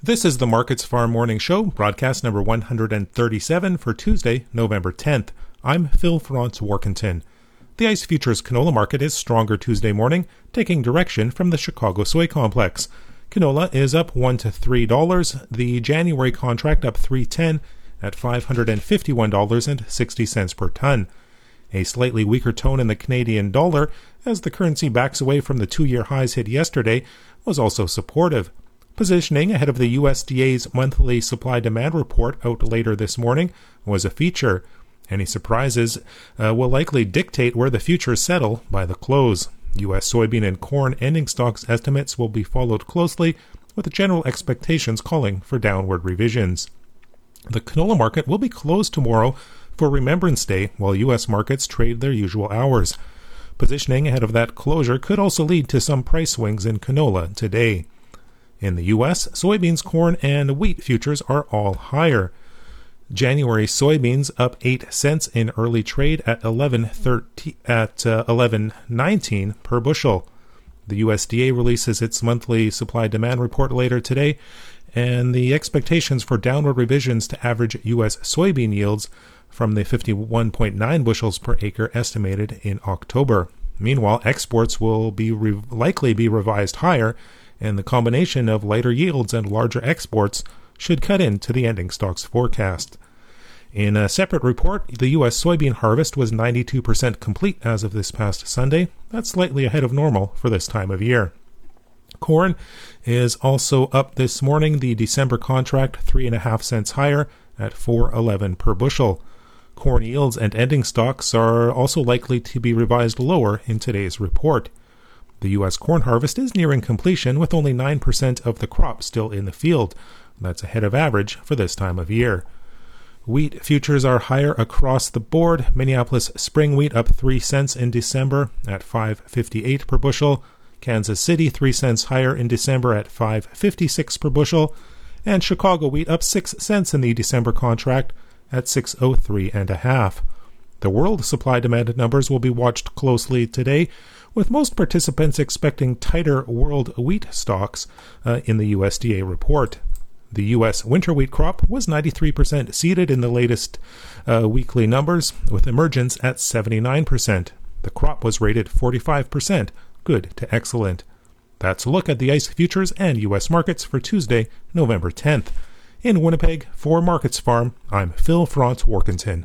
This is the Markets Farm Morning Show, broadcast number 137 for Tuesday, November 10th. I'm Phil Franz Warkentin. The ICE Futures canola market is stronger Tuesday morning, taking direction from the Chicago soy complex. Canola is up 1 to $3, the January contract up 310 at $551.60 per ton. A slightly weaker tone in the Canadian dollar as the currency backs away from the two-year highs hit yesterday was also supportive. Positioning ahead of the USDA's monthly supply demand report out later this morning was a feature. Any surprises uh, will likely dictate where the futures settle by the close. U.S. soybean and corn ending stocks estimates will be followed closely, with general expectations calling for downward revisions. The canola market will be closed tomorrow for Remembrance Day while U.S. markets trade their usual hours. Positioning ahead of that closure could also lead to some price swings in canola today. In the U.S., soybeans, corn, and wheat futures are all higher. January soybeans up 8 cents in early trade at 11.13 at uh, 11.19 per bushel. The USDA releases its monthly supply demand report later today, and the expectations for downward revisions to average U.S. soybean yields from the 51.9 bushels per acre estimated in October. Meanwhile, exports will be re- likely be revised higher and the combination of lighter yields and larger exports should cut into the ending stocks forecast. In a separate report, the U.S. soybean harvest was 92% complete as of this past Sunday. That's slightly ahead of normal for this time of year. Corn is also up this morning. The December contract three and a half cents higher at 4.11 per bushel. Corn yields and ending stocks are also likely to be revised lower in today's report. The U.S. corn harvest is nearing completion with only 9% of the crop still in the field. That's ahead of average for this time of year. Wheat futures are higher across the board. Minneapolis spring wheat up 3 cents in December at 5.58 per bushel. Kansas City 3 cents higher in December at 5.56 per bushel. And Chicago wheat up 6 cents in the December contract at 6.03 and a half. The world supply demand numbers will be watched closely today with most participants expecting tighter world wheat stocks uh, in the USDA report. The U.S. winter wheat crop was 93% seeded in the latest uh, weekly numbers, with emergence at 79%. The crop was rated 45%, good to excellent. That's a look at the ICE futures and U.S. markets for Tuesday, November 10th. In Winnipeg, for Markets Farm, I'm Phil Franz Warkentin.